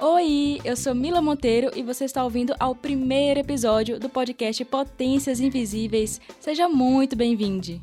Oi, eu sou Mila Monteiro e você está ouvindo ao primeiro episódio do podcast Potências Invisíveis. Seja muito bem-vindo.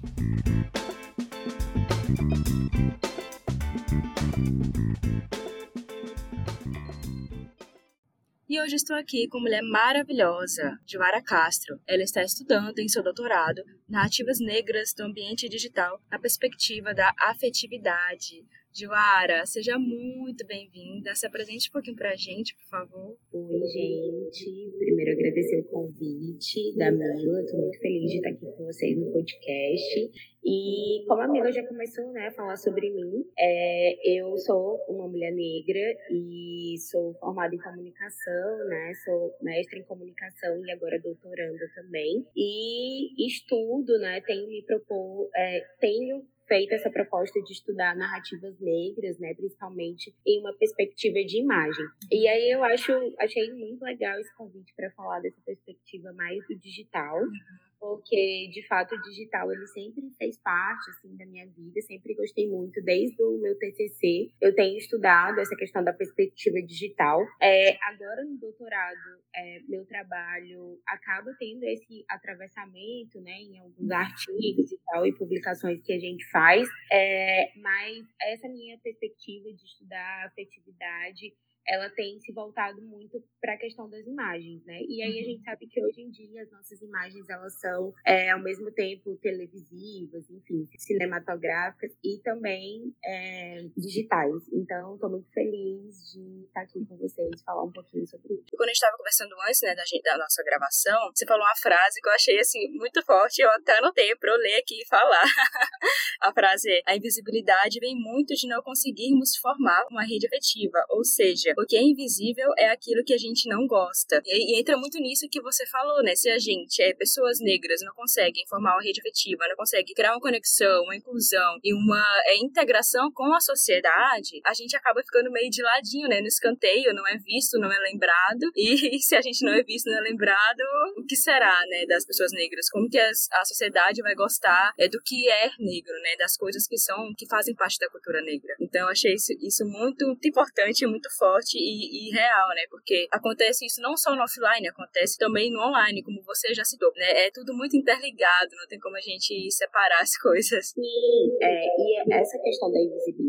E hoje estou aqui com uma mulher maravilhosa, Joara Castro. Ela está estudando em seu doutorado Narrativas Negras do Ambiente Digital na perspectiva da afetividade. Joara, seja muito bem-vinda. Se apresente um pouquinho para a gente, por favor. Oi, gente. Primeiro agradecer o convite da Mila. Estou muito feliz de estar aqui com vocês no podcast. E como a Mila já começou né, a falar sobre mim, é, eu sou uma mulher negra e sou formada em comunicação, né? Sou mestre em comunicação e agora doutoranda também. E estudo, né? Tenho me propor, é, tenho feito essa proposta de estudar narrativas negras, né, principalmente em uma perspectiva de imagem. E aí eu acho, achei muito legal esse convite para falar dessa perspectiva mais do digital. Uhum porque de fato o digital ele sempre fez parte assim da minha vida, sempre gostei muito desde o meu TCC. Eu tenho estudado essa questão da perspectiva digital. É, agora no doutorado, é, meu trabalho acaba tendo esse atravessamento, né, em alguns artigos e tal e publicações que a gente faz. É, mas essa minha perspectiva de estudar afetividade ela tem se voltado muito para a questão das imagens, né? E aí a uhum. gente sabe que hoje em dia as nossas imagens elas são é, ao mesmo tempo televisivas, enfim, cinematográficas e também é, digitais. Então, estou muito feliz de estar aqui com vocês falar um pouquinho sobre isso. Quando a gente estava conversando antes, né, da, gente, da nossa gravação, você falou uma frase que eu achei assim muito forte. Eu até anotei para eu ler aqui e falar. a frase é: a invisibilidade vem muito de não conseguirmos formar uma rede afetiva, ou seja, o que é invisível é aquilo que a gente não gosta. E, e, entra muito nisso que você falou, né? Se a gente, é, pessoas negras, não conseguem formar uma rede afetiva, não conseguem criar uma conexão, uma inclusão e uma é, integração com a sociedade, a gente acaba ficando meio de ladinho, né? No escanteio, não é visto, não é lembrado. E, e se a gente não é visto, não é lembrado, o que será, né? Das pessoas negras? Como que as, a sociedade vai gostar é, do que é negro, né? Das coisas que são, que fazem parte da cultura negra. Então, eu achei isso, isso muito, muito importante, muito forte forte e, e, real, né? Porque acontece isso não só no offline, acontece também no online, como você já citou, né? É tudo muito interligado, não tem como a gente separar as coisas. Sim, é, e essa questão da invisibilidade,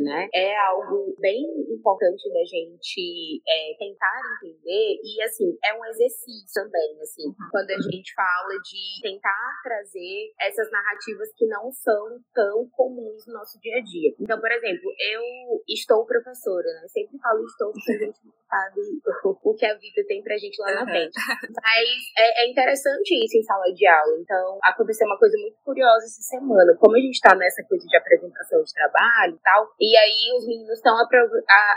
né, é algo bem importante da gente é, tentar entender e, assim, é um exercício também, assim, uhum. quando a gente fala de tentar trazer essas narrativas que não são tão comuns no nosso dia a dia. Então, por exemplo, eu estou professora, né, sempre falo estou, porque a gente não sabe o que a vida tem pra gente lá na frente. Mas é, é, interessante isso em sala de aula. Então, aconteceu uma coisa muito curiosa essa semana. Como a gente tá nessa coisa de apresentação de trabalho tal, e aí os meninos estão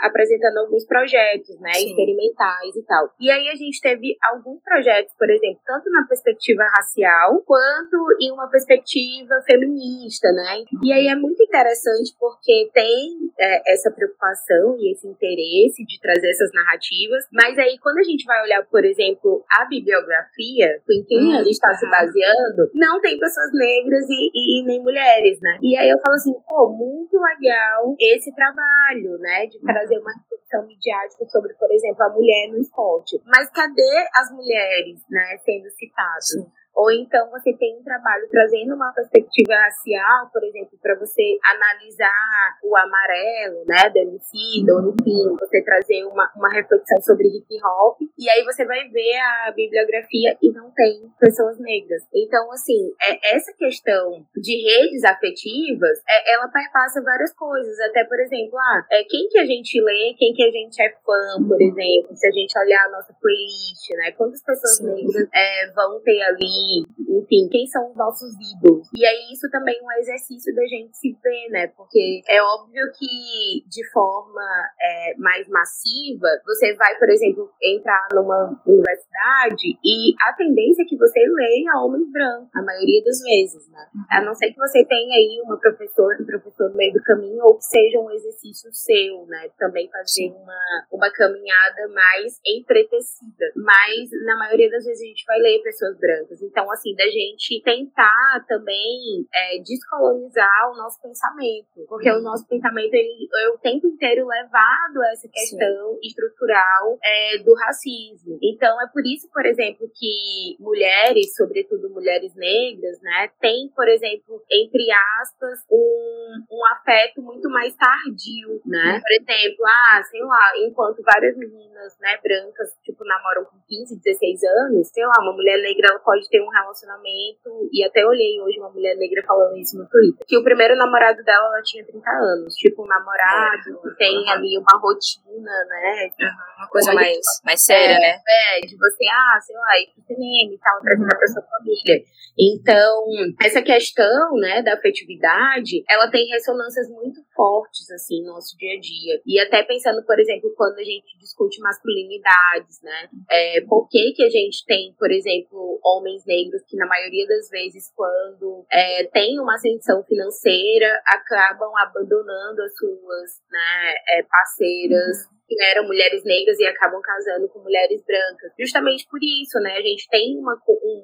apresentando alguns projetos, né, Sim. experimentais e tal. E aí a gente teve alguns projetos, por exemplo, tanto na perspectiva racial, quanto em uma perspectiva feminista, né? E aí é muito interessante porque tem é, essa preocupação e esse interesse de trazer essas narrativas, mas aí quando a gente vai olhar, por exemplo, a bibliografia, em quem hum, a gente está se baseando, não tem pessoas negras e, e, e, nem mulheres, né? E aí eu falo assim, pô, muito legal esse trabalho, né, de trazer uma reflexão midiática sobre, por exemplo, a mulher no esporte. Mas cadê as mulheres, né, sendo citadas? Ou então você tem um trabalho trazendo uma perspectiva racial, por exemplo, para você analisar o amarelo, né, do MC, ou enfim, você trazer uma, uma reflexão sobre hip hop, e aí você vai ver a bibliografia e não tem pessoas negras. Então, assim, é, essa questão de redes afetivas, é, ela perpassa várias coisas, até, por exemplo, ah, é, quem que a gente lê, quem que a gente é fã, por exemplo, se a gente olhar a nossa playlist, né, quantas pessoas Sim. negras é, vão ter ali enfim, quem são os nossos ídolos. E aí isso também é um exercício da gente se ver, né? Porque é óbvio que de forma é, mais massiva, você vai, por exemplo, entrar numa universidade e a tendência é que você leia homens brancos, a maioria das vezes, né? A não ser que você tenha aí uma professora, um professor no meio do caminho, ou que seja um exercício seu, né? Também fazer uma, uma caminhada mais empretecida. Mas na maioria das vezes a gente vai ler pessoas brancas. Então, assim, da gente tentar também é, descolonizar o nosso pensamento. Porque o nosso pensamento, ele é o tempo inteiro levado a essa questão Sim. estrutural é, do racismo. Então, é por isso, por exemplo, que mulheres, sobretudo mulheres negras, né, têm, por exemplo, entre aspas, um, um afeto muito mais tardio, né? Uhum. Por exemplo, ah, sei lá, enquanto várias meninas, né, brancas, tipo, namoram com 15, 16 anos, sei lá, uma mulher negra ela pode ter um relacionamento, e até olhei hoje uma mulher negra falando isso no Twitter, que o primeiro namorado dela ela tinha 30 anos, tipo, um namorado, é. tem ali uma rotina, né? Uhum, uma coisa mais, mais séria, é, né? É, de você, ah, sei lá, ir pro cinema e tal, trazer uhum. pra sua família. Então, essa questão, né, da afetividade, ela tem ressonâncias muito fortes, assim, no nosso dia a dia. E até pensando, por exemplo, quando a gente discute masculinidades, né, é, por que que a gente tem, por exemplo, homens negros que na maioria das vezes, quando é, tem uma ascensão financeira, acabam abandonando as suas, né, é, parceiras, que eram mulheres negras e acabam casando com mulheres brancas. Justamente por isso, né? A gente tem uma,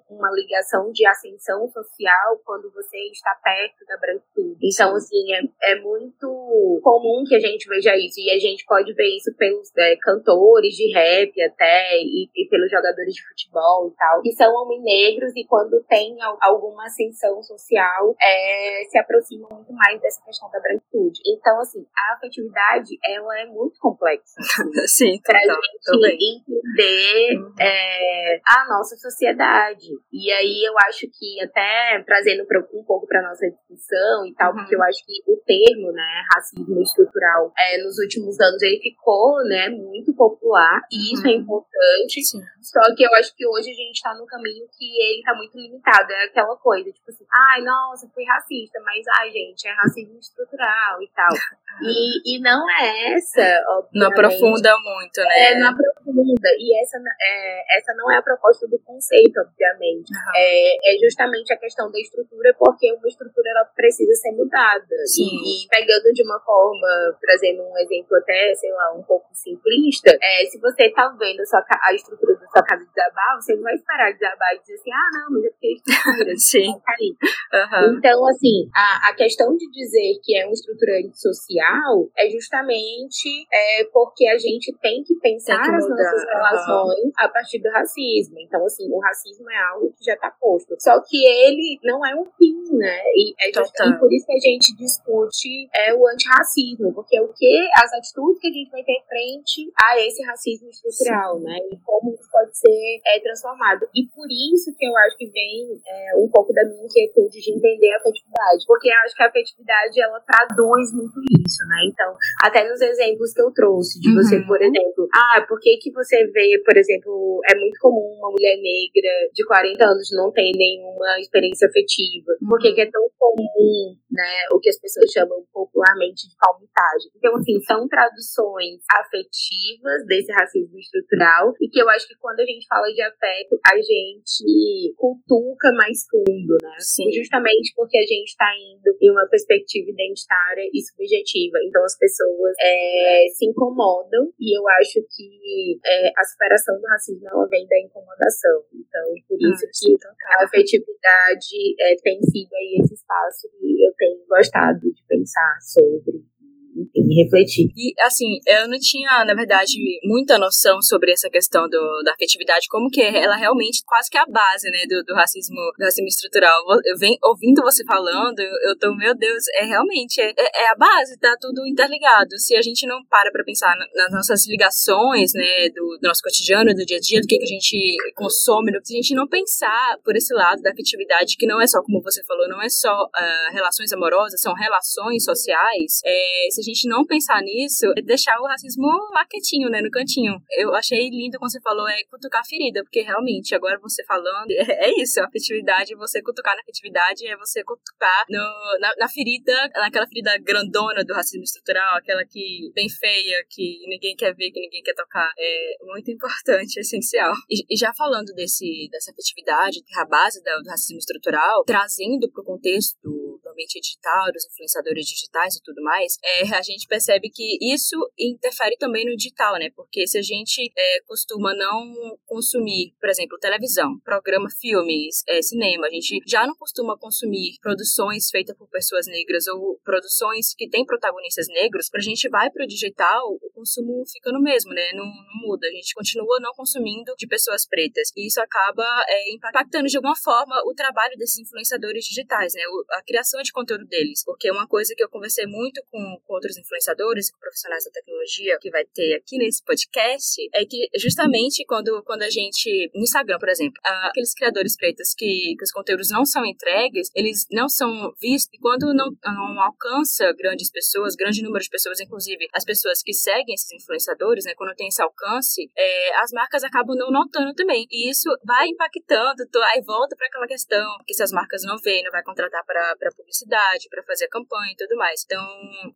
uma ligação de ascensão social quando você está perto da branquitude. Então, assim, é, é muito comum que a gente veja isso. E a gente pode ver isso pelos é, cantores de rap até, e, e, pelos jogadores de futebol e tal, que são homens negros e quando tem alguma ascensão social, é, se aproximam muito mais dessa questão da branquitude. Então, assim, a afetividade, ela é muito complexa. Sim, pra gente entender uhum. é, a nossa sociedade. E aí eu acho que até trazendo um pouco para nossa discussão e tal, uhum. porque eu acho que o termo, né, racismo estrutural, é, nos últimos anos ele ficou, né, muito popular e isso é uhum. é importante. Sim. Só que eu acho que hoje a gente está num caminho que ele tá muito limitado. É aquela coisa, tipo assim, ai, nossa, fui racista, mas ai, gente, é racismo estrutural e tal. E, e não é essa, obviamente aprofunda muito, né? É, não aprofunda. E essa, é, essa não é a proposta do conceito, obviamente. Uhum. É, é justamente a questão da estrutura, porque uma estrutura ela precisa ser mudada. E, e pegando de uma forma, trazendo um exemplo até, sei lá, um pouco simplista, é, se você tá vendo a, sua, a estrutura da sua casa desabar, você não vai esperar desabar e dizer assim, ah, não, mas é porque a estrutura Sim. Tá uhum. Então, assim, a, a questão de dizer que é uma estrutura social é justamente é, porque a gente tem que pensar tem que as nossas relações uhum. a partir do racismo. Então, assim, o racismo é algo que já está posto. Só que ele não é um fim, né? E é justamente por isso que a gente discute é, o antirracismo, porque é o que as atitudes que a gente vai ter frente a esse racismo estrutural, Sim. né? E como isso pode ser é, transformado. E por isso que eu acho que vem é, um pouco da minha inquietude de entender a afetividade, porque eu acho que a afetividade ela traduz muito isso, né? Então, até nos exemplos que eu trouxe de uhum. você, por exemplo, ah, por que que você vê, por exemplo, é muito comum uma mulher negra de 40 anos não ter nenhuma experiência afetiva? Uhum. Por que, que é tão comum, né, o que as pessoas chamam popularmente de palmitagem? Então, assim, são traduções afetivas desse racismo estrutural e que eu acho que quando a gente fala de afeto, a gente cultuca mais fundo, né? Sim. Justamente porque a gente está indo em uma perspectiva identitária e subjetiva. Então, as pessoas é, se incomodam incomodam, e eu acho que é, a superação do racismo ela vem da incomodação. Então, por ah, isso ah, que então, a afetividade é, tem sido aí esse espaço que eu tenho gostado de pensar sobre e refletir. E, assim, eu não tinha, na verdade, muita noção sobre essa questão do, da afetividade, como que ela realmente quase que é a base, né, do, do racismo, do racismo estrutural. Eu venho ouvindo você falando, eu, tô, meu Deus, é realmente, é, é, é a base, tá tudo interligado. Se a gente não para pra pensar nas nossas ligações, né, do, do nosso cotidiano, do dia a dia, do que, que a gente consome, se a gente não pensar por esse lado da afetividade, que não é só, como você falou, não é só uh, relações amorosas, são relações sociais, é, se a gente não pensar nisso, é deixar o racismo lá quietinho, né, no cantinho. Eu achei lindo quando você falou, é cutucar a ferida, porque realmente, agora você falando, é, é isso, a afetividade, você cutucar na afetividade é você cutucar no, na, na ferida, naquela ferida grandona do racismo estrutural, aquela que bem feia, que ninguém quer ver, que ninguém quer tocar. É muito importante, é essencial. E, e já falando desse, dessa afetividade, que é a base do, do racismo estrutural, trazendo para o contexto digital, dos influenciadores digitais e tudo mais, é, a gente percebe que isso interfere também no digital, né? Porque se a gente é, costuma não consumir, por exemplo, televisão, programa, filmes, é, cinema, a gente já não costuma consumir produções feitas por pessoas negras ou produções que têm protagonistas negros, quando a gente vai para o digital, o consumo fica no mesmo, né? Não, não, muda. A gente continua não consumindo de pessoas pretas. E isso acaba é, impactando de alguma forma o trabalho desses influenciadores digitais, né? A criação de conteúdo deles. Porque uma coisa que eu conversei muito com, com outros influenciadores e com profissionais da tecnologia que vai ter aqui nesse podcast é que justamente quando, quando a gente. No Instagram, por exemplo, aqueles criadores pretos que, que os conteúdos não são entregues, eles não são vistos, e quando não, não alcança grandes pessoas, grande número de pessoas, inclusive as pessoas que seguem esses influenciadores, né, quando tem esse alcance, é, as marcas acabam não notando também. E isso vai impactando, aí volta para aquela questão, que se as marcas não veem, não vai contratar para publicidade, para fazer a campanha e tudo mais. Então,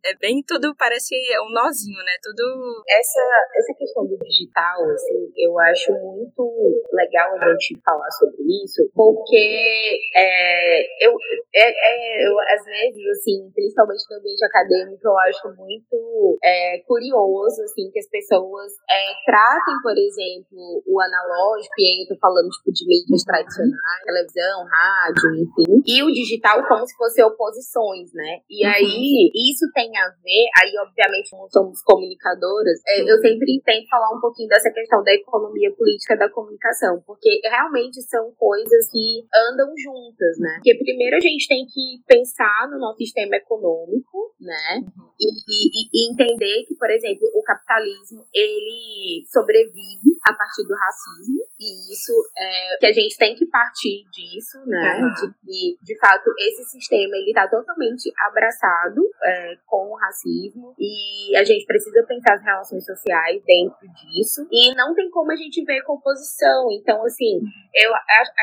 é bem tudo, parece um nozinho, né? Tudo. Essa, essa questão do digital, assim, eu acho muito legal a gente falar sobre isso, porque é, eu, é, é, eu, às vezes, assim, principalmente no ambiente acadêmico, eu acho muito é, curioso, assim, que as pessoas é, tratem, por exemplo, o analógico, e aí eu tô falando, tipo, de mídias tradicionais, televisão, rádio, enfim, e o digital como se fossem oposições, né? E uhum. aí, isso tem a ver, aí, obviamente, como somos comunicadoras, é, eu sempre tento falar um pouquinho dessa questão da economia política da comunicação, porque realmente são coisas que andam juntas, né? Porque primeiro a gente tem que pensar no nosso sistema econômico, né? Uhum. E, e, e, entender que, por exemplo, o capitalismo ele sobrevive a partir do racismo e isso é que a gente tem que partir disso, né? Uhum. De que, de fato, esse sistema ele está totalmente abraçado é, com o racismo e a gente precisa pensar as relações sociais dentro disso e não tem como a gente ver composição. Então, assim, eu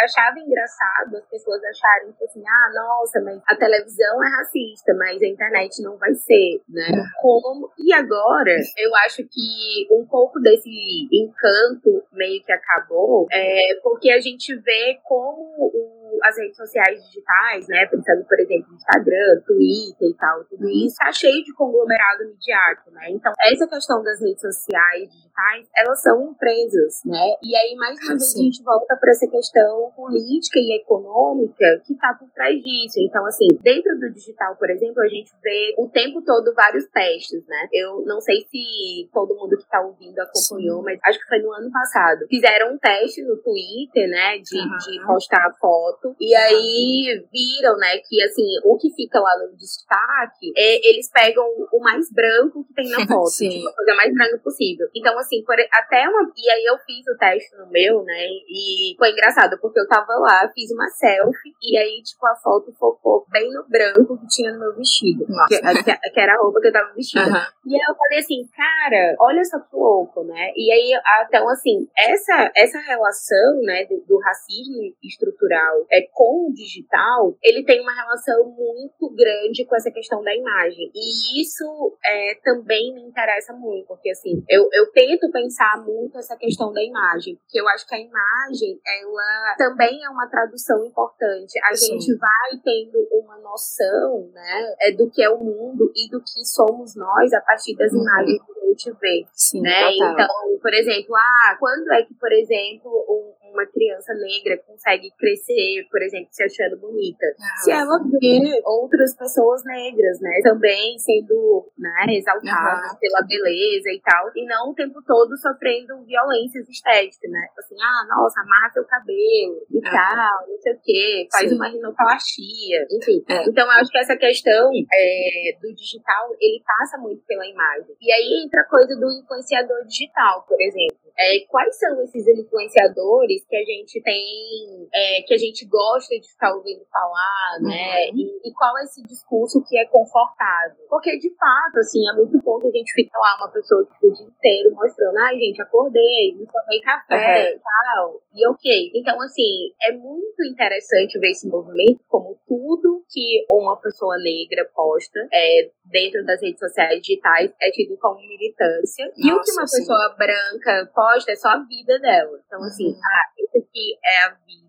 achava engraçado as pessoas acharem que assim, ah, nossa, mas a televisão é racista, mas a internet não vai ser, né? Como e agora eu acho que um pouco desse encanto meio que acabou, é porque a gente vê como o as redes sociais digitais, né? Pensando, por exemplo, no Instagram, Twitter e tal, tudo isso tá cheio de conglomerado midiático, né? Então, essa questão das redes sociais digitais, elas são empresas, né? E aí, mais uma vez, a gente volta para essa questão política e econômica que tá por trás disso. Então, assim, dentro do digital, por exemplo, a gente vê o tempo todo vários testes, né? Eu não sei se todo mundo que tá ouvindo acompanhou, Sim. mas acho que foi no ano passado. Fizeram um teste no Twitter, né? De, uhum. de postar foto e aí viram, né, que assim, o que fica lá no destaque, é, eles pegam o mais branco que tem na foto, Sim. tipo, a coisa mais branca possível. Então, assim, por, até uma. E aí eu fiz o teste no meu, né? E foi engraçado, porque eu tava lá, fiz uma selfie, e aí, tipo, a foto focou bem no branco que tinha no meu vestido. Que, que, que, era a roupa que eu tava vestida. Uhum. E aí eu falei assim, cara, olha só que louco, né? E aí, então, assim, essa, essa relação, né, do, do racismo estrutural é, com o digital, ele tem uma relação muito grande com essa questão da imagem. E isso é, também me interessa muito, porque assim, eu, eu tento pensar muito essa questão da imagem, porque eu acho que a imagem, ela também é uma tradução importante. A Sim. gente vai tendo uma noção, né, é, do que é o mundo e do que somos nós a partir das uhum. imagens que a gente vê. Sim, né? Então, por exemplo, ah, quando é que, por exemplo, um, uma criança negra consegue crescer, por exemplo, se achando bonita. Ah, se ela vê outras pessoas negras, né, também sendo, né, exaltadas pela beleza e tal, e não o tempo todo sofrendo violências estéticas, né? Tipo assim, ah, nossa, amarra seu cabelo e tal, não sei o quê, faz Sim. uma rinoplastia, enfim. É. Então, eu acho que essa questão é, do digital, ele passa muito pela imagem. E aí entra a coisa do influenciador digital, por exemplo. É, quais são esses influenciadores que a gente tem, é, que a gente gosta de ficar ouvindo falar, né? Uhum. E, e, qual é esse discurso que é confortável. Porque, de fato, assim, é muito bom que a gente fica lá, uma pessoa que o dia inteiro mostrando, ai, gente, acordei, me tomei café e uhum. tal, e ok. Então, assim, é muito interessante ver esse movimento como tudo que uma pessoa negra posta é, dentro das redes sociais digitais é tido como militância. Nossa, e o que uma sim. pessoa branca posta é só a vida dela. Então, assim, uhum. ah, isso aqui é a vida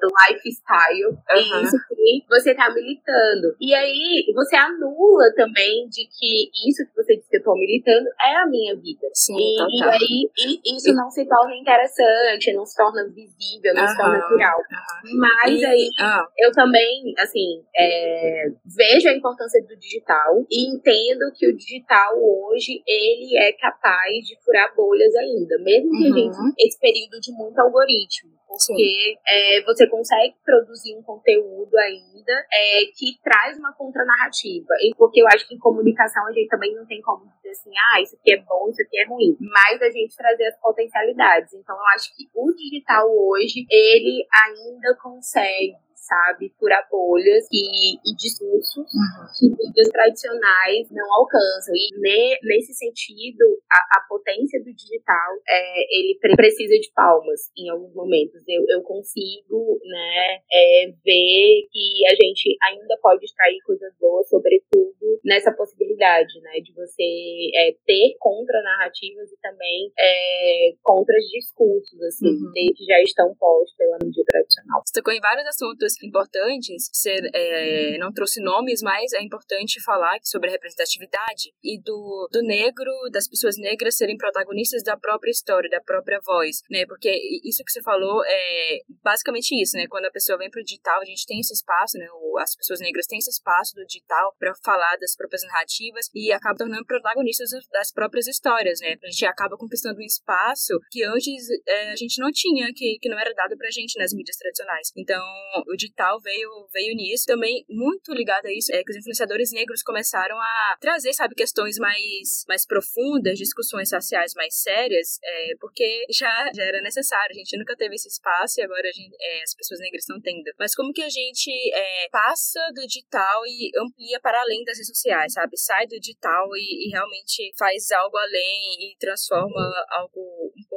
do lifestyle. Uhum. E isso que você está militando. E aí você anula também de que isso que você disse que eu tô militando é a minha vida. Sim, e, e aí e isso não se torna interessante, não se torna visível, não uhum. se torna natural. Uhum. Mas e, aí ah. eu também, assim, é, vejo a importância do digital e entendo que o digital hoje ele é capaz de furar bolhas ainda, mesmo que a uhum. gente esse período de muito algoritmo porque é, você consegue produzir um conteúdo ainda é, que traz uma contranarrativa. E porque eu acho que em comunicação a gente também não tem como dizer assim, ah, isso aqui é bom, isso aqui é ruim. Mas a gente trazer as potencialidades. Então eu acho que o digital hoje, ele ainda consegue sabe? Furar bolhas e, e discursos uhum. que mídias tradicionais não alcançam. E ne, nesse sentido, a, a, potência do digital, é, ele precisa de palmas em alguns momentos. Eu, eu consigo, né, é, ver que a gente ainda pode extrair coisas boas, sobretudo nessa possibilidade, né, de você é, ter contra-narrativas e também é, contra-discursos, assim, uhum. que já estão postos pela mídia tradicional. Você tocou em vários assuntos importantes, ser, é, não trouxe nomes, mas é importante falar sobre a representatividade e do, do negro, das pessoas negras serem protagonistas da própria história, da própria voz, né? Porque isso que você falou é basicamente isso, né? Quando a pessoa vem pro digital, a gente tem esse espaço, né? As pessoas negras têm esse espaço do digital para falar das próprias narrativas e acabam tornando protagonistas das próprias histórias, né? A gente acaba conquistando um espaço que antes é, a gente não tinha, que, que não era dado pra gente nas mídias tradicionais. Então, o digital veio, veio nisso. Também, muito ligado a isso, é que os influenciadores negros começaram a trazer, sabe, questões mais, mais profundas, discussões sociais mais sérias, é, porque já, já era necessário. A gente nunca teve esse espaço e agora gente, é, as pessoas negras estão tendo. Mas como que a gente é, passa do digital e amplia para além das redes sociais, sabe? Sai do digital e, e realmente faz algo além e transforma algo um pouco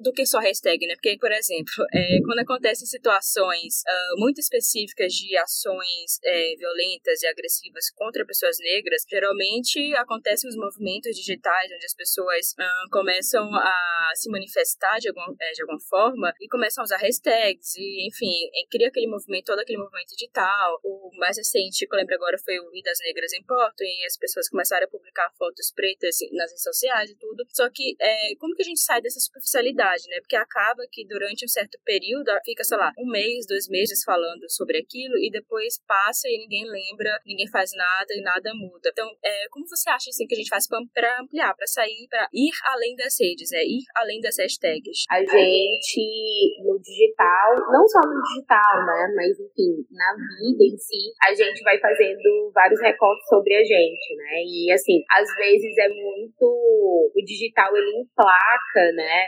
do que só hashtag, né? Porque, por exemplo, é, quando acontecem situações uh, muito específicas de ações é, violentas e agressivas contra pessoas negras, geralmente acontecem os movimentos digitais onde as pessoas uh, começam a se manifestar de, algum, é, de alguma forma e começam a usar hashtags e, enfim, cria aquele movimento, todo aquele movimento digital. O mais recente, que eu lembro agora, foi o Vidas Negras Importam e as pessoas começaram a publicar fotos pretas nas redes sociais e tudo. Só que, é, como que a gente sai dessa superficialidade, né? Porque acaba que durante um certo período fica, sei lá, um mês, dois meses falando sobre aquilo e depois passa e ninguém lembra, ninguém faz nada e nada muda. Então, é, como você acha assim que a gente faz para ampliar, para sair, para ir além das redes, é ir além das hashtags? A gente no digital, não só no digital, né, mas enfim, na vida em si, a gente vai fazendo vários recortes sobre a gente, né? E assim, às vezes é muito o digital ele emplaca, né,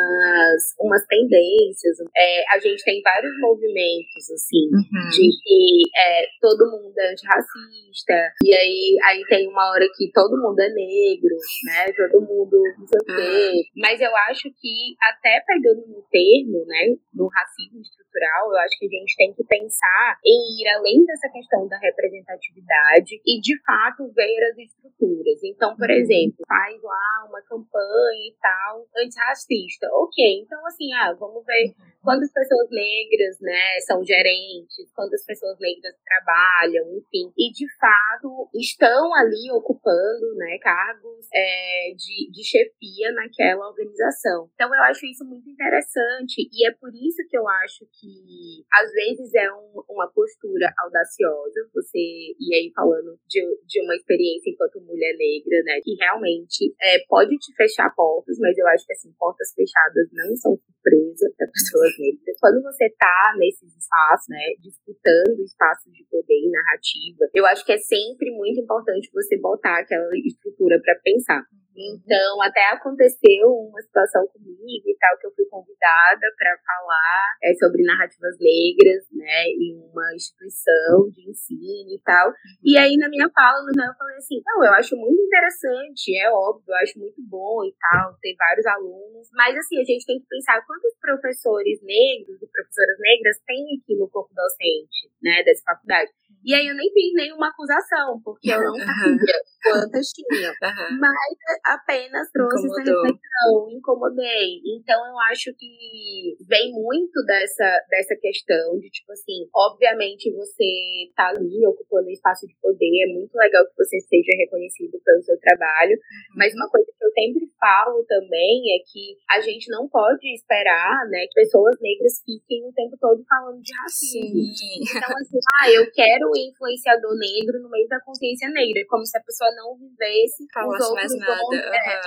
umas umas tendências. É, a gente tem vários movimentos assim uhum. de que é, todo mundo é antirracista, e aí, aí tem uma hora que todo mundo é negro, né? Todo mundo não sei o quê. Uhum. Mas eu acho que até pegando no termo, né, no racismo estrutural, eu acho que a gente tem que pensar em ir além dessa questão da representatividade e de fato ver as estruturas. Então, por uhum. exemplo, faz lá uma campanha e tal antirracista. Ok, então assim, ah, vamos ver uhum. Quantas pessoas negras, né, são gerentes, quantas pessoas negras trabalham, enfim, e de fato estão ali ocupando, né, cargos é, de, de chefia naquela organização. Então, eu acho isso muito interessante e é por isso que eu acho que às vezes é um, uma postura audaciosa, você e aí falando de, de uma experiência enquanto mulher negra, né, que realmente é, pode te fechar portas, mas eu acho que assim, portas fechadas não são surpresa para pessoas negras. Quando você tá nesses espaços, né, disputando espaços de poder e narrativa, eu acho que é sempre muito importante você botar aquela estrutura para pensar. Então, até aconteceu uma situação comigo e tal, que eu fui convidada para falar é, sobre narrativas negras, né, em uma instituição de ensino e tal. E aí, na minha fala, eu falei assim: não, eu acho muito interessante, é óbvio, eu acho muito bom e tal, ter vários alunos, mas assim, a gente tem que pensar quantos professores negros e professoras negras tem aqui no corpo docente, né, dessa faculdade. E aí eu nem fiz nenhuma acusação, porque eu não sabia quantas tinham. Mas apenas trouxe Incomodou. essa reflexão, incomodei. Então eu acho que vem muito dessa, dessa questão de, tipo assim, obviamente você tá ali ocupando um espaço de poder, é muito legal que você seja reconhecido pelo seu trabalho, uhum. mas uma coisa que eu sempre falo também é que a gente não pode esperar, né, que pessoas negras fiquem o tempo todo falando de racismo. Sim. Então, assim, ah, eu quero um influenciador negro no meio da consciência negra, como se a pessoa não vivesse Falasse os outros, mais nada. uhum. é,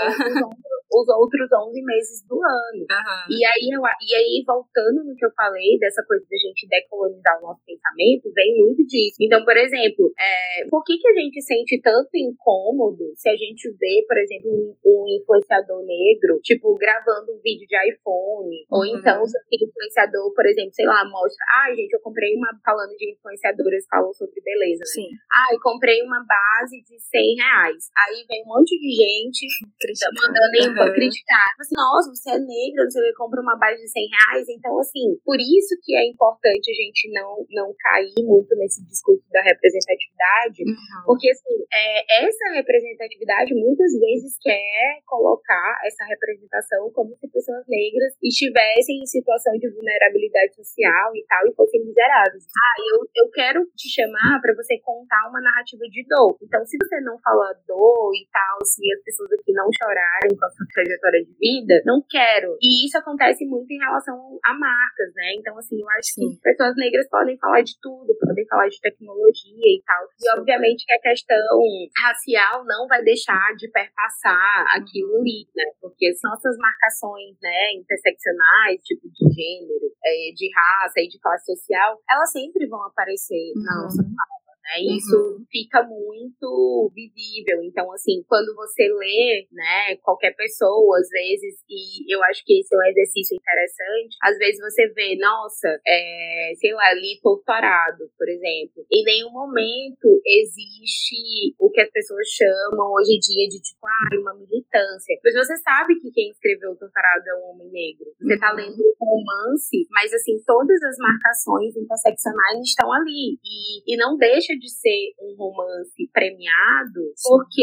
os outros 11 meses do ano. Uhum. E, aí, eu, e aí, voltando no que eu falei, dessa coisa de a gente decolonizar o nosso pensamento, vem muito disso. Então, por exemplo, é, por que, que a gente sente tanto incômodo se a gente vê, por exemplo, um, um influenciador negro, tipo, gravando um vídeo de iPhone, uhum. ou então se aquele influenciador, por exemplo, sei lá, mostra, ai, ah, gente, eu comprei uma, falando de influenciadoras, falou sobre beleza, né? Sim. Ai, ah, comprei uma base de 100 reais. Aí vem um monte de gente mandando uhum. criticar. Tipo assim, nossa, você é negra, você compra uma base de 100 reais. Então, assim, por isso que é importante a gente não, não cair muito nesse discurso da representatividade, uhum. porque, assim, é, essa representatividade muitas vezes quer colocar essa representação como se pessoas negras estivessem em situação de vulnerabilidade social e tal, e fossem miseráveis. Ah, eu, eu quero te chamar para você contar uma narrativa de dor. Então, se você não fala dor e tal, se as pessoas aqui não chorarem com a sua trajetória de vida, não quero. E isso acontece muito em relação a marcas, né? Então, assim, eu acho Sim. que pessoas negras podem falar de tudo, podem falar de tecnologia e tal. E, obviamente, que a questão racial não vai deixar de perpassar aquilo ali, né? Porque as nossas marcações, né, interseccionais, tipo de gênero, é, de raça e de classe social, elas sempre vão aparecer uhum. na nossa fala né? E isso uhum. fica muito visível. Então, assim, quando você lê, né, qualquer pessoa, às vezes, e eu acho que esse é um exercício interessante, às vezes você vê, nossa, é, sei lá, li doutorado, por exemplo. Em nenhum momento existe o que as pessoas chamam hoje em dia de, tipo, ah, uma militância. Mas você sabe que quem escreveu o doutorado é um homem negro. Você tá uhum. lendo um romance, mas, assim, todas as marcações interseccionais estão ali. E, e não deixa deixa de ser um romance premiado Sim. porque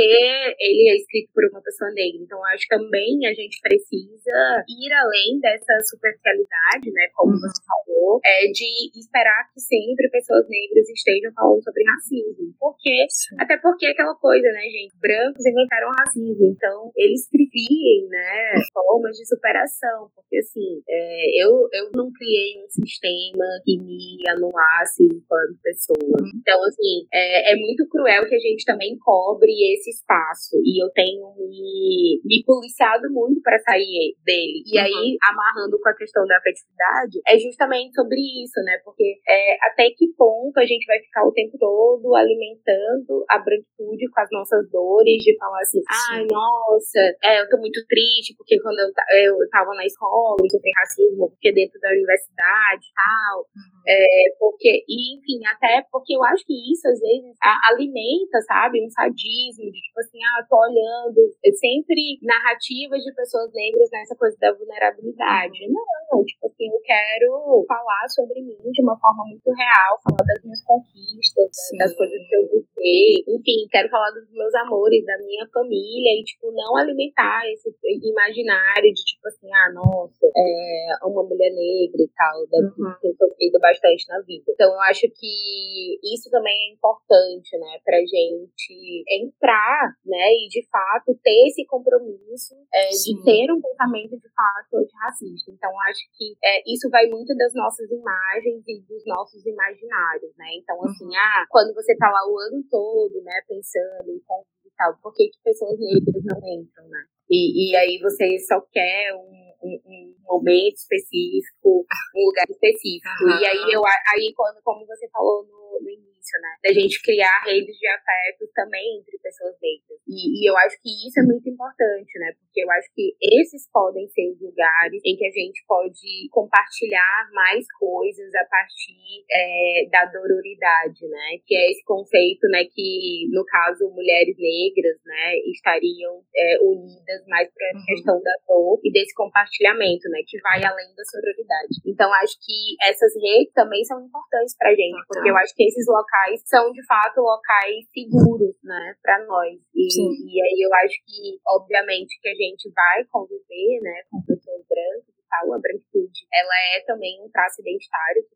ele é escrito por uma pessoa negra. Então, acho que também a gente precisa ir além dessa superficialidade, né, como uhum. você falou, é de esperar que sempre pessoas negras estejam falando sobre racismo. Porque, Sim. até porque aquela coisa, né, gente, brancos inventaram racismo, então eles criem, né, formas de superação, porque assim, é, eu, eu não criei um sistema que me anulasse enquanto pessoa. Uhum. Então, assim, assim, é, é, muito cruel que a gente também cobre esse espaço. E eu tenho me, me policiado muito para sair dele. E uhum. aí, amarrando com a questão da afetividade, é justamente sobre isso, né? Porque é, até que ponto a gente vai ficar o tempo todo alimentando a branquitude com as nossas dores, de falar assim, ai, nossa, é, eu tô muito triste, porque quando eu, eu tava na escola, eu sofri racismo, porque dentro da universidade e tal. Uhum. É, porque, e, enfim, até porque eu acho que isso às vezes a, alimenta, sabe, um sadismo de tipo assim, ah, tô olhando é sempre narrativas de pessoas negras nessa coisa da vulnerabilidade. Uhum. Não, tipo assim, eu quero falar sobre mim de uma forma muito real, falar das minhas conquistas, Sim. das coisas que eu busquei, enfim, quero falar dos meus amores, da minha família e, tipo, não alimentar esse imaginário de, tipo assim, ah, nossa, é uma mulher negra e tal, deve uhum. ter sofrido bastante na vida. Então, eu acho que isso também é importante, né, pra gente entrar, né, e de fato ter esse compromisso é, de ter um pensamento de fato antirracista. Então, acho que é, isso vai muito das nossas imagens e dos nossos imaginários, né? Então, assim, uhum. ah, quando você tá lá o ano todo, né, pensando em e tal, por que, que pessoas negras não entram, né? E, e aí você só quer um, um, um momento específico, um lugar específico. Uhum. E aí eu aí quando, como você falou no, no início, né? Da gente criar redes de afetos também entre pessoas negras. E, e, eu acho que isso é muito importante, né? Porque eu acho que esses podem ser os lugares em que a gente pode compartilhar mais coisas a partir é, da dororidade, né? Que é esse conceito, né? Que, no caso, mulheres negras, né? Estariam é, unidas mais para a uhum. questão da dor e desse compartilhamento, né? Que vai além da sororidade. Então, acho que essas redes também são importantes pra gente, porque eu acho que esses locais são de fato locais seguros, né, para nós. E, e aí eu acho que, obviamente, que a gente vai conviver, né, com pessoas brancas tal, a branquitude, ela é também um traço identitário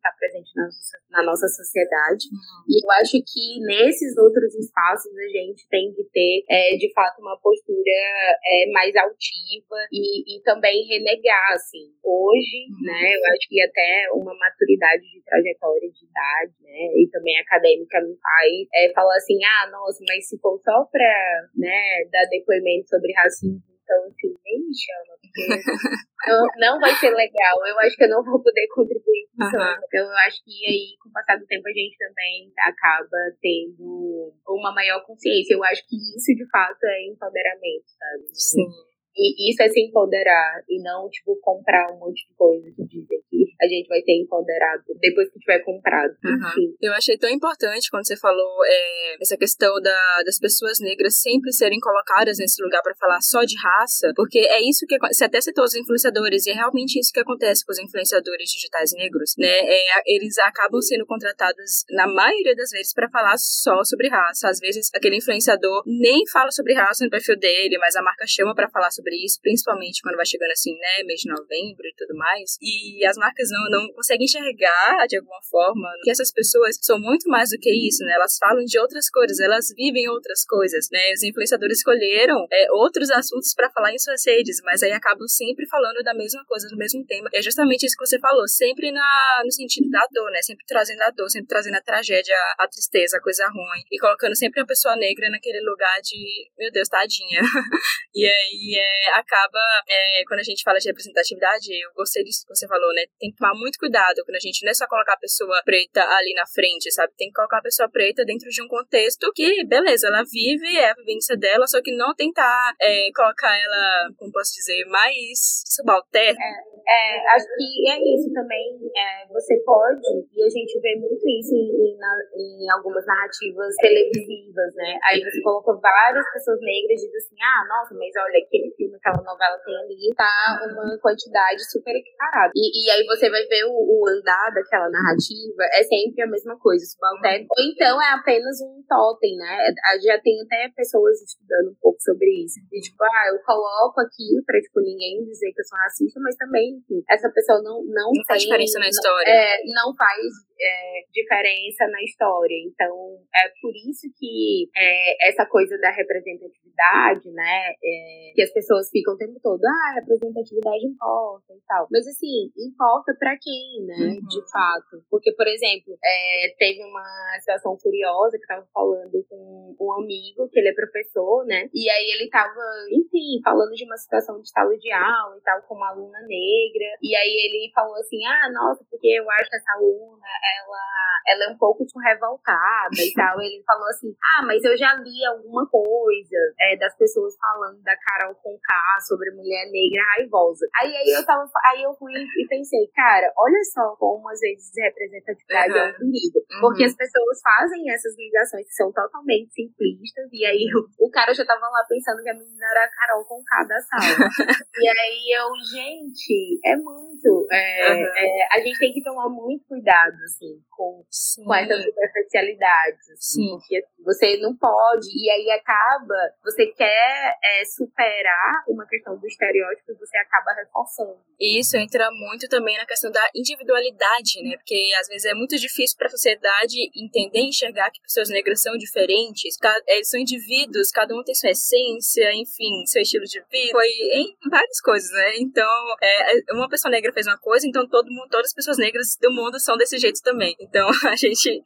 presente na nossa, na nossa sociedade. Uhum. E eu acho que nesses outros espaços a gente tem que ter, é, de fato, uma postura é, mais altiva e, e também renegar, assim. Hoje, uhum. né, eu acho que até uma maturidade de trajetória de idade, né, e também acadêmica me faz é, falar assim, ah, nossa, mas se for só para, né, dar depoimento sobre racismo então, assim, nem me chama, porque não, não vai ser legal. Eu acho que eu não vou poder contribuir com isso. Uhum. Então, eu acho que aí, com o passar do tempo, a gente também acaba tendo uma maior consciência. Eu acho que isso, de fato, é empoderamento, sabe? Sim. E isso é se empoderar e não, tipo, comprar um monte de coisa que dizem a gente vai ter empoderado depois que tiver comprado. Uhum. Eu achei tão importante quando você falou é, essa questão da, das pessoas negras sempre serem colocadas nesse lugar para falar só de raça, porque é isso que você até citou os influenciadores e é realmente isso que acontece com os influenciadores digitais negros, né? É, eles acabam sendo contratados na maioria das vezes para falar só sobre raça. Às vezes aquele influenciador nem fala sobre raça no perfil dele, mas a marca chama para falar sobre isso, principalmente quando vai chegando assim, né, mês de novembro e tudo mais. E as marcas não, não conseguem enxergar de alguma forma que essas pessoas são muito mais do que isso, né? Elas falam de outras coisas, elas vivem outras coisas, né? Os influenciadores escolheram é, outros assuntos para falar em suas redes, mas aí acabam sempre falando da mesma coisa, do mesmo tema. E é justamente isso que você falou, sempre na, no sentido da dor, né? Sempre trazendo a dor, sempre trazendo a tragédia, a tristeza, a coisa ruim. E colocando sempre a pessoa negra naquele lugar de, meu Deus, tadinha. e aí é, acaba, é, quando a gente fala de representatividade, eu gostei disso que você falou, né? Tem tomar muito cuidado quando a gente não é só colocar a pessoa preta ali na frente, sabe? Tem que colocar a pessoa preta dentro de um contexto que, beleza, ela vive, é a vivência dela, só que não tentar é, colocar ela, como posso dizer, mais subalterna. É, é, acho que é isso também. É, você pode, e a gente vê muito isso em, em, em algumas narrativas televisivas, né? Aí você coloca várias pessoas negras e diz assim, ah, nossa, mas olha, aquele filme filme, aquela novela tem ali, tá uma quantidade super equiparada. E, e aí você vai ver o, o, andar daquela narrativa, é sempre a mesma coisa, subalterno. Ou então é apenas um totem, né? Já tem até pessoas estudando um pouco sobre isso. E, tipo, ah, eu coloco aqui pra, tipo, ninguém dizer que eu sou racista, mas também, enfim, essa pessoa não, não, não tem, faz diferença na história. É, não faz é, diferença na história. Então, é por isso que é, essa coisa da representatividade, né, é, que as pessoas ficam o tempo todo, ah, representatividade importa e tal. Mas, assim, importa para quem, né, uhum. de fato. Porque, por exemplo, é, teve uma situação curiosa que eu tava falando com um amigo, que ele é professor, né, e aí ele tava, enfim, falando de uma situação de sala de aula e tal, com uma aluna negra, e aí ele falou assim, ah, nossa, porque eu acho que essa aluna ela, ela é um pouco tipo, revoltada e tal. Ele falou assim: Ah, mas eu já li alguma coisa é, das pessoas falando da Carol Conká sobre mulher negra raivosa. Aí, aí eu tava, aí eu fui e pensei, cara, olha só como às vezes representatividade uhum. é um perigo. Uhum. Porque as pessoas fazem essas ligações que são totalmente simplistas, e aí o, o cara já tava lá pensando que a menina era a Carol Conká da sala. e aí eu, gente, é muito. É, uhum. é, a gente tem que tomar muito cuidado assim, com, com essas superficialidades, assim, Sim. porque você não pode, e aí acaba, você quer é, superar uma questão do estereótipo e você acaba reforçando. Isso entra muito também na questão da individualidade, né, porque às vezes é muito difícil para a sociedade entender e enxergar que pessoas negras são diferentes, eles são indivíduos, cada um tem sua essência, enfim, seu estilo de vida, foi em várias coisas, né, então, é, uma pessoa negra fez uma coisa, então todo mundo, todas as pessoas negras do mundo são desse jeito também. Então a gente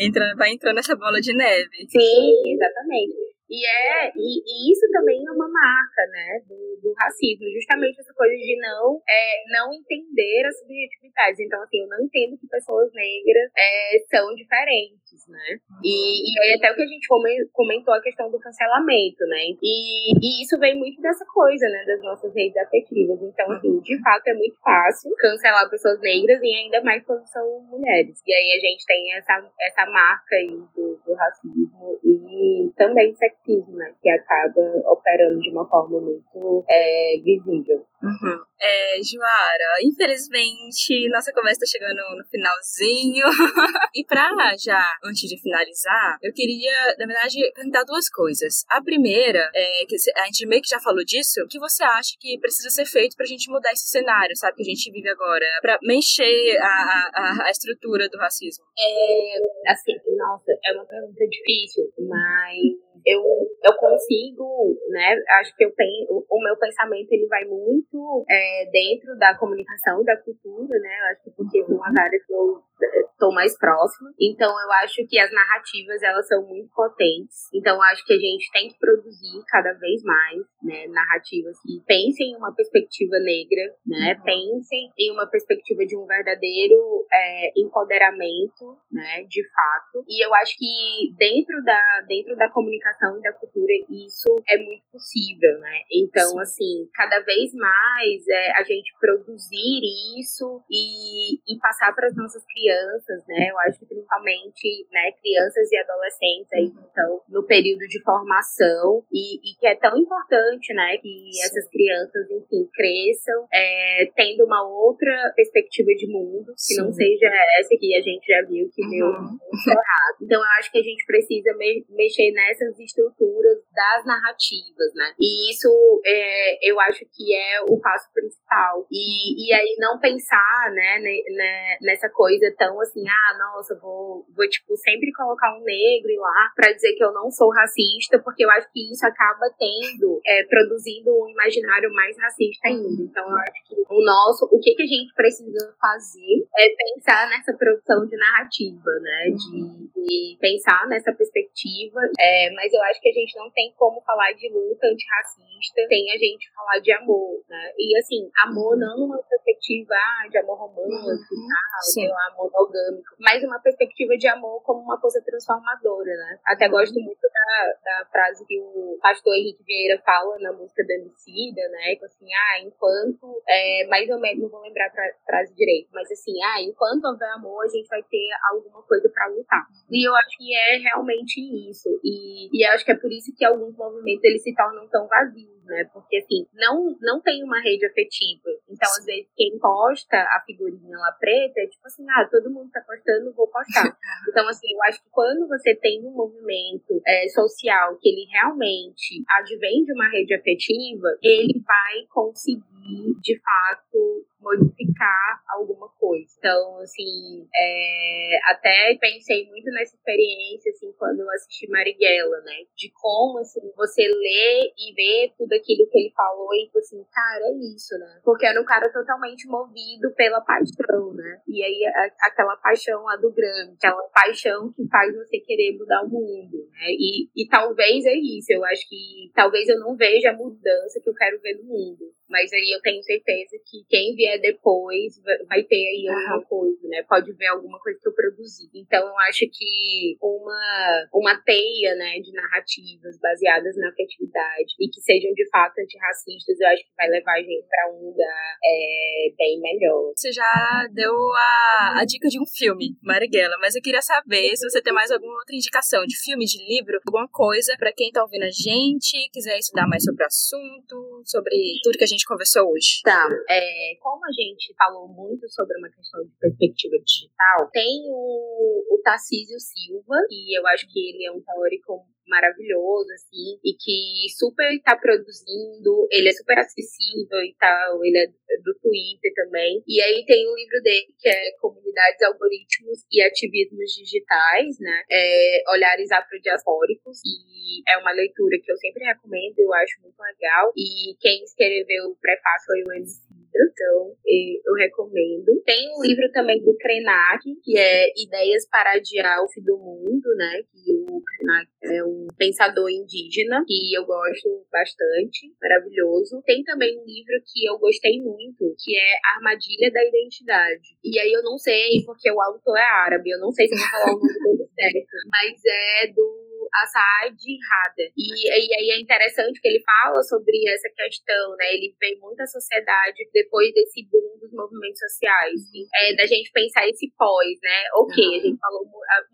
entra, vai entrando nessa bola de neve. Sim, exatamente. E, é, e, e, isso também é uma marca, né, do, do, racismo, justamente essa coisa de não, é, não entender as subjetividades. Então, assim, eu não entendo que pessoas negras é, são diferentes, né? E, e aí até o que a gente comentou a questão do cancelamento, né? E, e isso vem muito dessa coisa, né, das nossas redes afetivas. Então, assim, de fato é muito fácil cancelar pessoas negras e ainda mais quando são mulheres. E aí a gente tem essa, essa marca aí do, do racismo e também sexismo, né? Que acaba operando de uma forma muito é, visível. Uhum. É, Joara, infelizmente nossa conversa está chegando no finalzinho. e pra já, antes de finalizar, eu queria, na verdade, perguntar duas coisas. A primeira, é que a gente meio que já falou disso, o que você acha que precisa ser feito pra gente mudar esse cenário, sabe, que a gente vive agora, pra mexer a, a, a estrutura do racismo? É, assim, nossa, é uma pergunta difícil, mas eu, eu consigo, né? Acho que eu tenho, o meu pensamento ele vai muito é, dentro da comunicação da cultura, né? Eu acho que porque são as áreas que eu estou mais próxima. Então eu acho que as narrativas elas são muito potentes. Então eu acho que a gente tem que produzir cada vez mais, né, narrativas que pensem em uma perspectiva negra, né, uhum. pensem em uma perspectiva de um verdadeiro é, empoderamento, né, de fato. E eu acho que dentro da dentro da comunicação e da cultura isso é muito possível, né. Então Sim. assim, cada vez mais é, a gente produzir isso e, e passar para as nossas crianças crianças, né? Eu acho que principalmente, né, crianças e adolescentes aí que estão no período de formação e, e que é tão importante, né, que Sim. essas crianças, enfim, cresçam é, tendo uma outra perspectiva de mundo, que Sim. não seja essa que a gente já viu que deu uhum. muito errado. Então, eu acho que a gente precisa me mexer nessas estruturas das narrativas, né? E isso é, eu acho que é o passo principal. E, e aí não pensar, né, né nessa coisa tão assim, assim, ah, nossa, vou, vou tipo, sempre colocar um negro lá para dizer que eu não sou racista, porque eu acho que isso acaba tendo, é, produzindo um imaginário mais racista ainda. Então, eu acho que o nosso, o que, que a gente precisa fazer é pensar nessa produção de narrativa, né? De, de pensar nessa perspectiva. É, mas eu acho que a gente não tem como falar de luta antirracista sem a gente falar de amor, né? E assim, amor não numa perspectiva ah, de amor romântico, uhum. tal, sei lá, amor orgânico, mas uma perspectiva de amor como uma coisa transformadora, né? Até uhum. gosto muito da, da frase que o pastor Henrique Vieira fala na música da Emicida, né? Que assim, ah, enquanto, é, mais ou menos, não vou lembrar a frase direito, mas assim, ah, enquanto houver amor, a gente vai ter alguma coisa para lutar. E eu acho que é realmente isso. E, e acho que é por isso que alguns movimentos eles se tornam tão vazios, né? Porque assim, não, não tem uma rede afetiva. Então, às vezes, quem posta a figurinha lá preta é tipo assim, ah, todo mundo tá postando, vou postar. Então, assim, eu acho que quando você tem um movimento é, social que ele realmente advém de uma rede afetiva, ele vai conseguir, de fato, modificar alguma coisa. Então, assim, é, até pensei muito nessa experiência, assim, quando eu assisti Marighella, né? De como, assim, você lê e vê tudo aquilo que ele falou e, tipo assim, cara, é isso, né? Porque era um cara totalmente movido pela paixão, né? E aí, a, aquela paixão lá do Grande, aquela paixão que faz você querer mudar o mundo, né? E, e talvez é isso, eu acho que talvez eu não veja a mudança que eu quero ver no mundo. Mas aí eu tenho certeza que quem vier depois vai ter aí alguma coisa, né? Pode ver alguma coisa que eu produzi. Então eu acho que uma, uma teia, né, de narrativas baseadas na afetividade e que sejam de fato antirracistas, eu acho que vai levar a gente para um lugar é, bem melhor. Você já deu a, a dica de um filme, Marighella, mas eu queria saber se você tem mais alguma outra indicação de filme, de livro, alguma coisa para quem tá ouvindo a gente, quiser estudar mais sobre o assunto, sobre tudo que a gente gente conversou hoje? Tá. É, como a gente falou muito sobre uma questão de perspectiva digital, tem o, o Tarcísio Silva, e eu acho que ele é um teórico maravilhoso, assim, e que super tá produzindo, ele é super acessível e tal, ele é do Twitter também. E aí tem o um livro dele que é Comunidades, Algoritmos e Ativismos Digitais, né? É, olhares afrodiaspóricos, e é uma leitura que eu sempre recomendo, eu acho muito legal. E quem escreveu o prefácio foi o MC então eu recomendo. Tem um livro também do Krenak, que é Ideias para Adiar o Fim do Mundo, né? Que o Krenak é um pensador indígena, que eu gosto bastante, maravilhoso. Tem também um livro que eu gostei muito, que é Armadilha da Identidade. E aí eu não sei, porque o autor é árabe, eu não sei se eu vou falar o nome dele certo, mas é do Asad Hada. E, e aí é interessante que ele fala sobre essa questão, né? Ele vê muita sociedade depois desse boom dos movimentos sociais, é, da gente pensar esse pós, né? Ok, uhum. a gente falou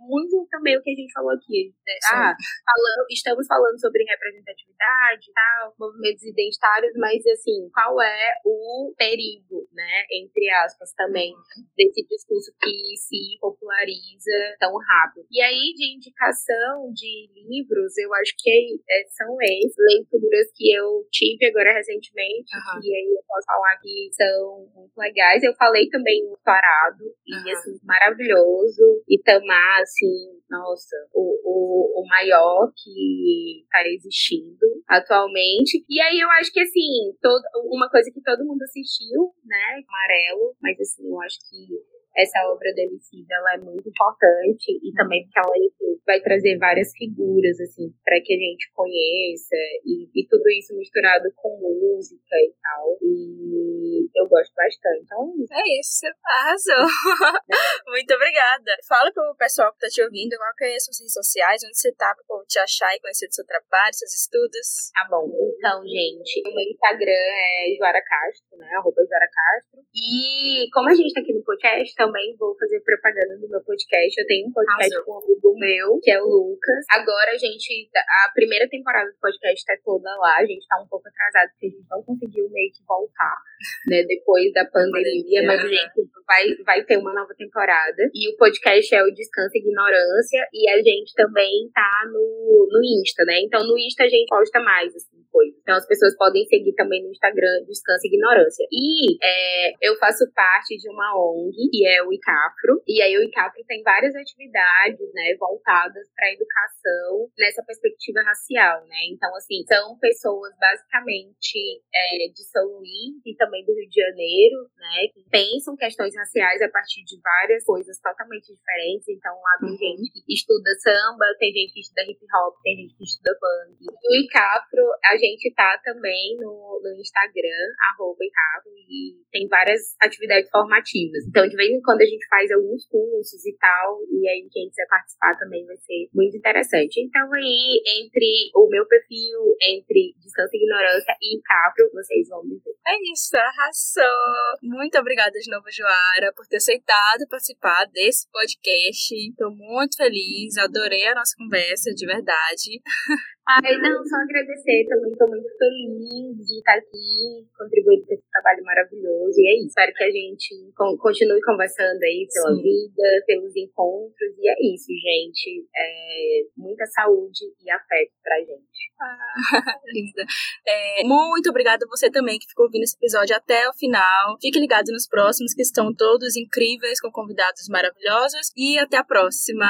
muito também o que a gente falou aqui. Né? Ah, falando, estamos falando sobre representatividade tal, movimentos identitários, mas assim, qual é o perigo, né? Entre aspas, também, uhum. desse discurso que se populariza tão rápido. E aí, de indicação de livros, eu acho que é, são esses, leituras que eu tive agora recentemente, uhum. e aí eu posso falar que são muito legais. Eu falei também no Parado, e assim, maravilhoso. Itamar, assim, nossa, o, o, o maior que está existindo atualmente. E aí eu acho que, assim, todo, uma coisa que todo mundo assistiu, né? Amarelo, mas assim, eu acho que essa obra do Emicida, ela é muito importante e também porque ela enfim, vai trazer várias figuras assim para que a gente conheça e, e, tudo isso misturado com música e tal. E eu gosto bastante. Então é isso, é arrasou. Muito obrigada. Fala pro pessoal que tá te ouvindo qual que é as suas redes sociais onde você tá para te achar e conhecer do seu trabalho seus estudos. Tá bom. Então gente o meu Instagram é Joara Castro né? Arroba Joara Castro. E como a gente tá aqui no podcast também vou fazer propaganda do meu podcast. Eu tenho um podcast com um amigo meu, que é o Lucas. Agora a gente. A primeira temporada do podcast tá toda lá. A gente tá um pouco atrasado porque a gente não conseguiu meio que voltar, né? Depois da pandemia, mas a gente vai, vai ter uma nova temporada. E o podcast é o Descanso e Ignorância. E a gente também tá no, no Insta, né? Então no Insta a gente posta mais, assim, Então as pessoas podem seguir também no Instagram Descanso e Ignorância. E é, eu faço parte de uma ONG, que é o ICAPRO. E aí o ICAPRO tem várias atividades, né, voltadas para a educação nessa perspectiva racial, né? Então, assim, são pessoas basicamente é, de São Luís e também do Rio de Janeiro, né, que pensam questões raciais a partir de várias coisas totalmente diferentes. Então, lá tem uhum. gente que estuda samba, tem gente que estuda hip hop, tem gente que estuda punk. E o ICAPRO, a gente tá também no, no Instagram, arroba e tem várias atividades formativas. Então, de vez em quando a gente faz alguns cursos e tal, e aí quem quiser participar também vai ser muito interessante. Então aí, entre o meu perfil, entre Distância e Ignorância e Capro, vocês vão me ver. É isso, arrasou! Muito obrigada de novo, Joara, por ter aceitado participar desse podcast. Estou muito feliz, adorei a nossa conversa, de verdade. Ai, não, só agradecer. Também estou muito feliz de estar aqui, contribuindo com esse trabalho maravilhoso. E é isso. Espero que a gente continue conversando aí pela Sim. vida, pelos encontros. E é isso, gente. É, muita saúde e afeto pra gente. Ah, linda. É, muito obrigada a você também que ficou ouvindo esse episódio até o final. Fique ligado nos próximos, que estão todos incríveis, com convidados maravilhosos. E até a próxima!